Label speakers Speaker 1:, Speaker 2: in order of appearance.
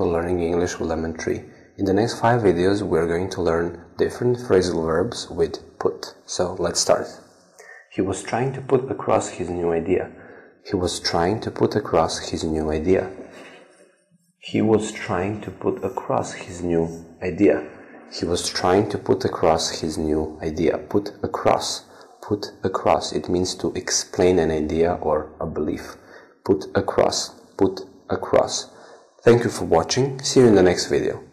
Speaker 1: English with Lemon Tree. In the next five videos, we're going to learn different phrasal verbs with put. So let's start. He was trying to put across his new idea. He was trying to put across his new idea. He was trying to put across his new idea. He was trying to put across his new idea. Put across. Put across. It means to explain an idea or a belief. Put across. Put across. Thank you for watching. See you in the next video.